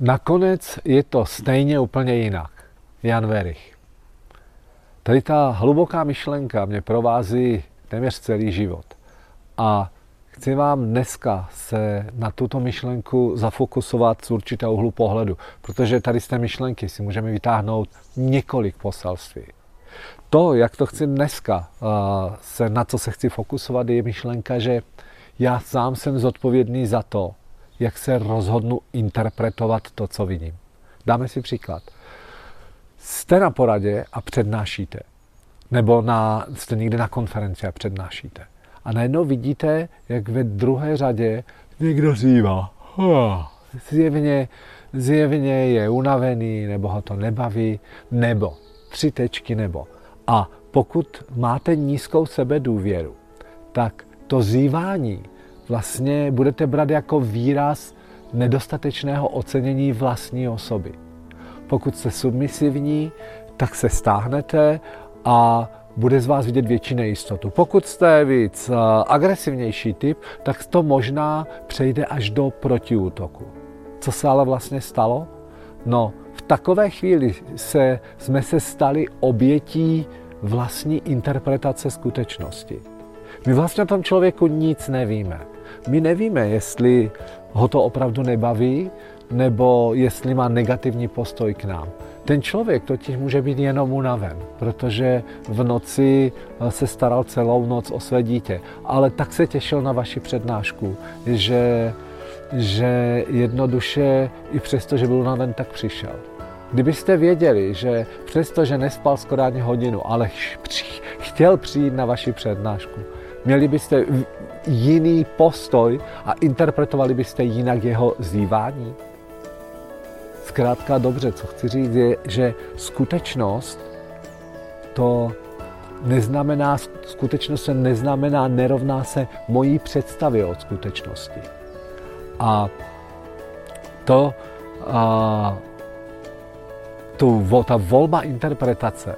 nakonec je to stejně úplně jinak. Jan Verich. Tady ta hluboká myšlenka mě provází téměř celý život. A chci vám dneska se na tuto myšlenku zafokusovat z určitého úhlu pohledu, protože tady z té myšlenky si můžeme vytáhnout několik poselství. To, jak to chci dneska, se, na co se chci fokusovat, je myšlenka, že já sám jsem zodpovědný za to, jak se rozhodnu interpretovat to, co vidím. Dáme si příklad. Jste na poradě a přednášíte. Nebo na, jste někde na konferenci a přednášíte. A najednou vidíte, jak ve druhé řadě někdo zývá. Zjevně, zjevně je unavený, nebo ho to nebaví, nebo tři tečky nebo. A pokud máte nízkou sebedůvěru, tak to zývání vlastně budete brát jako výraz nedostatečného ocenění vlastní osoby. Pokud jste submisivní, tak se stáhnete a bude z vás vidět větší nejistotu. Pokud jste víc eh, agresivnější typ, tak to možná přejde až do protiútoku. Co se ale vlastně stalo? No, v takové chvíli se, jsme se stali obětí vlastní interpretace skutečnosti. My vlastně o tom člověku nic nevíme. My nevíme, jestli ho to opravdu nebaví, nebo jestli má negativní postoj k nám. Ten člověk totiž může být jenom unaven, protože v noci se staral celou noc o své dítě, ale tak se těšil na vaši přednášku, že, že jednoduše i přesto, že byl unaven, tak přišel. Kdybyste věděli, že přesto, že nespal skoro ani hodinu, ale chtěl přijít na vaši přednášku, měli byste jiný postoj a interpretovali byste jinak jeho zývání? Zkrátka dobře, co chci říct je, že skutečnost to neznamená, skutečnost se neznamená, nerovná se mojí představě od skutečnosti. A to, a, tu, ta volba interpretace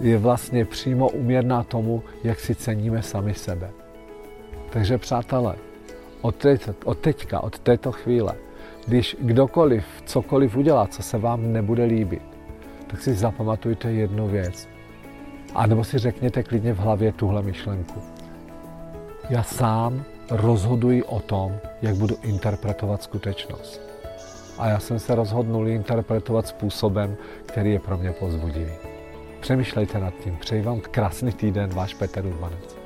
je vlastně přímo uměrná tomu, jak si ceníme sami sebe. Takže přátelé, od, teď, od teďka, od této chvíle, když kdokoliv cokoliv udělá, co se vám nebude líbit, tak si zapamatujte jednu věc. A nebo si řekněte klidně v hlavě tuhle myšlenku. Já sám rozhoduji o tom, jak budu interpretovat skutečnost. A já jsem se rozhodnul interpretovat způsobem, který je pro mě pozbudivý. Přemýšlejte nad tím. Přeji vám krásný týden, váš Petr Urbanec.